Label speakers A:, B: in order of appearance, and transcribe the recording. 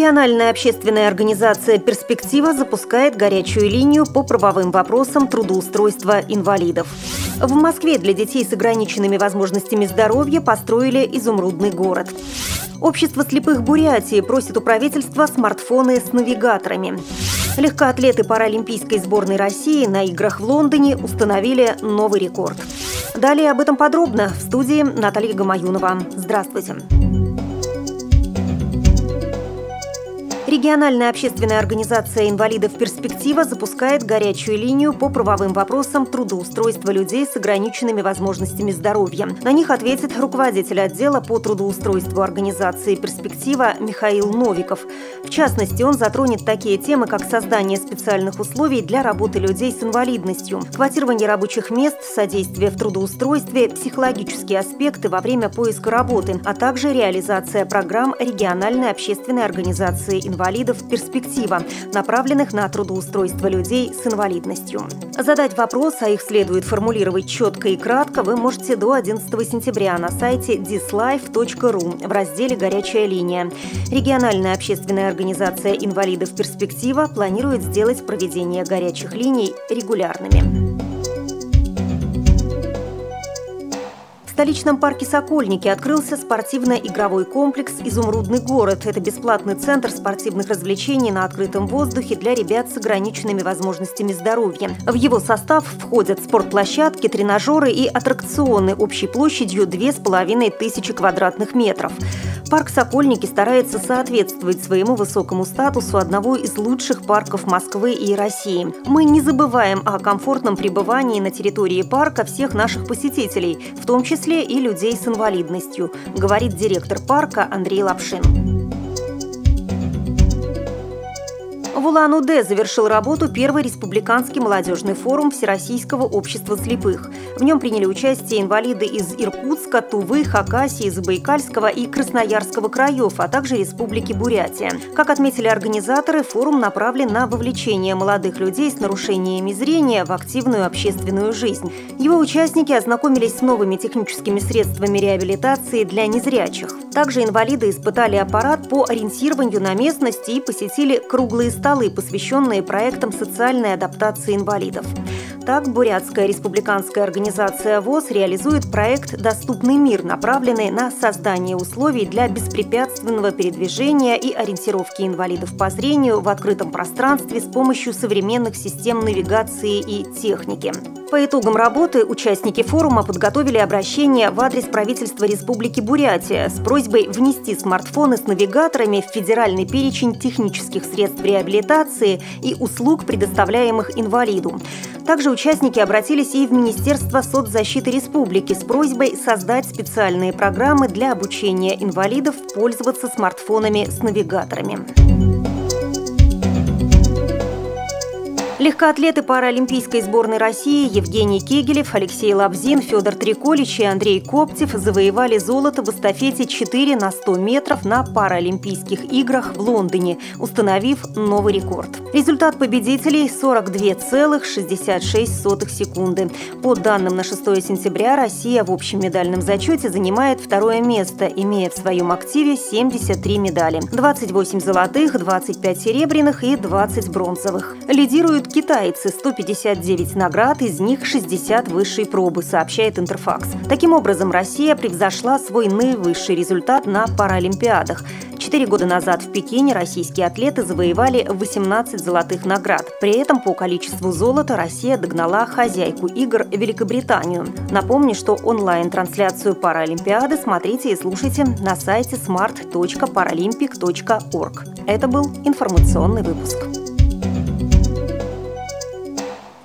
A: Региональная общественная организация «Перспектива» запускает горячую линию по правовым вопросам трудоустройства инвалидов. В Москве для детей с ограниченными возможностями здоровья построили изумрудный город. Общество слепых Бурятии просит у правительства смартфоны с навигаторами. Легкоатлеты паралимпийской сборной России на играх в Лондоне установили новый рекорд. Далее об этом подробно в студии Наталья Гамаюнова. Здравствуйте. Региональная общественная организация инвалидов «Перспектива» запускает горячую линию по правовым вопросам трудоустройства людей с ограниченными возможностями здоровья. На них ответит руководитель отдела по трудоустройству организации «Перспектива» Михаил Новиков. В частности, он затронет такие темы, как создание специальных условий для работы людей с инвалидностью, квотирование рабочих мест, содействие в трудоустройстве, психологические аспекты во время поиска работы, а также реализация программ региональной общественной организации инвалидов инвалидов «Перспектива», направленных на трудоустройство людей с инвалидностью. Задать вопрос, а их следует формулировать четко и кратко, вы можете до 11 сентября на сайте dislife.ru в разделе «Горячая линия». Региональная общественная организация инвалидов «Перспектива» планирует сделать проведение горячих линий регулярными. Столичном парке «Сокольники» открылся спортивно-игровой комплекс «Изумрудный город». Это бесплатный центр спортивных развлечений на открытом воздухе для ребят с ограниченными возможностями здоровья. В его состав входят спортплощадки, тренажеры и аттракционы общей площадью 2500 квадратных метров. Парк «Сокольники» старается соответствовать своему высокому статусу одного из лучших парков Москвы и России. Мы не забываем о комфортном пребывании на территории парка всех наших посетителей, в том числе и людей с инвалидностью, говорит директор парка Андрей Лапшин. В Улан-Удэ завершил работу первый республиканский молодежный форум Всероссийского общества слепых. В нем приняли участие инвалиды из Иркутска, Тувы, Хакасии, Забайкальского и Красноярского краев, а также Республики Бурятия. Как отметили организаторы, форум направлен на вовлечение молодых людей с нарушениями зрения в активную общественную жизнь. Его участники ознакомились с новыми техническими средствами реабилитации для незрячих. Также инвалиды испытали аппарат по ориентированию на местности и посетили круглые столы столы, посвященные проектам социальной адаптации инвалидов. Так, Бурятская республиканская организация ВОЗ реализует проект «Доступный мир», направленный на создание условий для беспрепятственного передвижения и ориентировки инвалидов по зрению в открытом пространстве с помощью современных систем навигации и техники. По итогам работы участники форума подготовили обращение в адрес правительства Республики Бурятия с просьбой внести смартфоны с навигаторами в федеральный перечень технических средств реабилитации и услуг, предоставляемых инвалиду. Также участники обратились и в Министерство соцзащиты республики с просьбой создать специальные программы для обучения инвалидов пользоваться смартфонами с навигаторами. Легкоатлеты паралимпийской сборной России Евгений Кегелев, Алексей Лабзин, Федор Триколич и Андрей Коптев завоевали золото в эстафете 4 на 100 метров на Паралимпийских играх в Лондоне, установив новый рекорд. Результат победителей – 42,66 секунды. По данным на 6 сентября, Россия в общем медальном зачете занимает второе место, имея в своем активе 73 медали. 28 золотых, 25 серебряных и 20 бронзовых. Лидируют китайцы – 159 наград, из них 60 высшей пробы, сообщает Интерфакс. Таким образом, Россия превзошла свой наивысший результат на Паралимпиадах. Четыре года назад в Пекине российские атлеты завоевали 18 золотых наград. При этом по количеству золота Россия догнала хозяйку игр Великобританию. Напомню, что онлайн-трансляцию Паралимпиады смотрите и слушайте на сайте smart.paralympic.org. Это был информационный выпуск.